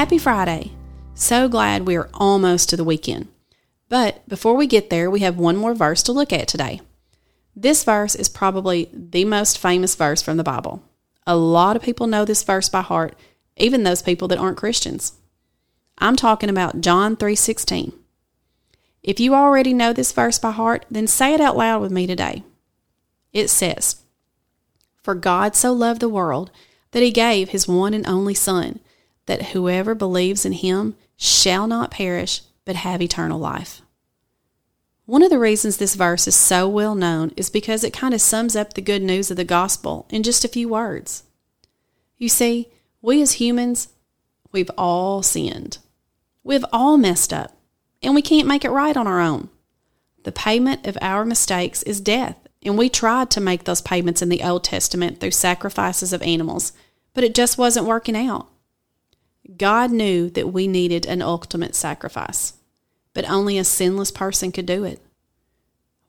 Happy Friday! So glad we are almost to the weekend. But before we get there, we have one more verse to look at today. This verse is probably the most famous verse from the Bible. A lot of people know this verse by heart, even those people that aren't Christians. I'm talking about John 3:16. If you already know this verse by heart, then say it out loud with me today. It says, "For God so loved the world that he gave his one and only son, that whoever believes in him shall not perish but have eternal life." One of the reasons this verse is so well known is because it kind of sums up the good news of the gospel in just a few words. You see, we as humans, we've all sinned. We've all messed up, and we can't make it right on our own. The payment of our mistakes is death, and we tried to make those payments in the Old Testament through sacrifices of animals, but it just wasn't working out. God knew that we needed an ultimate sacrifice but only a sinless person could do it.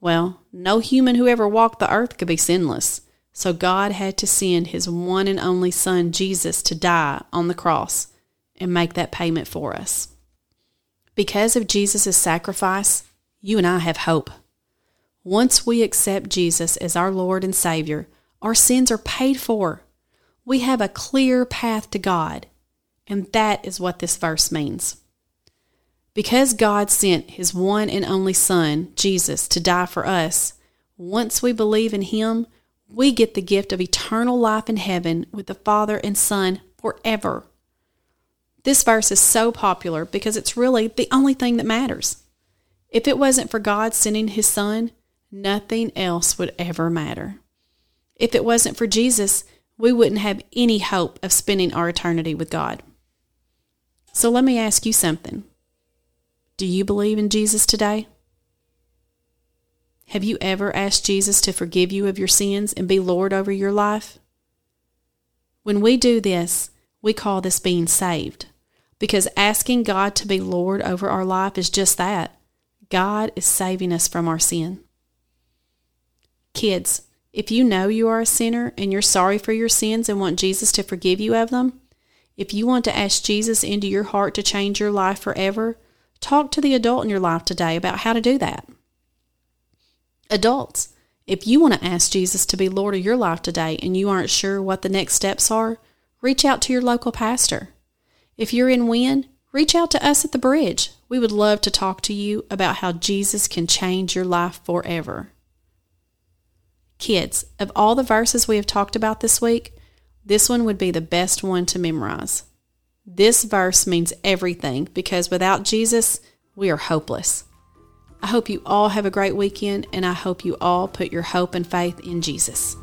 Well, no human who ever walked the earth could be sinless, so God had to send his one and only Son, Jesus, to die on the cross and make that payment for us. Because of Jesus' sacrifice, you and I have hope. Once we accept Jesus as our Lord and Savior, our sins are paid for. We have a clear path to God, and that is what this verse means. Because God sent his one and only Son, Jesus, to die for us, once we believe in him, we get the gift of eternal life in heaven with the Father and Son forever. This verse is so popular because it's really the only thing that matters. If it wasn't for God sending his Son, nothing else would ever matter. If it wasn't for Jesus, we wouldn't have any hope of spending our eternity with God. So let me ask you something. Do you believe in Jesus today? Have you ever asked Jesus to forgive you of your sins and be Lord over your life? When we do this, we call this being saved because asking God to be Lord over our life is just that. God is saving us from our sin. Kids, if you know you are a sinner and you're sorry for your sins and want Jesus to forgive you of them, if you want to ask Jesus into your heart to change your life forever, Talk to the adult in your life today about how to do that. Adults, if you want to ask Jesus to be Lord of your life today and you aren't sure what the next steps are, reach out to your local pastor. If you're in Wynne, reach out to us at the bridge. We would love to talk to you about how Jesus can change your life forever. Kids, of all the verses we have talked about this week, this one would be the best one to memorize. This verse means everything because without Jesus, we are hopeless. I hope you all have a great weekend and I hope you all put your hope and faith in Jesus.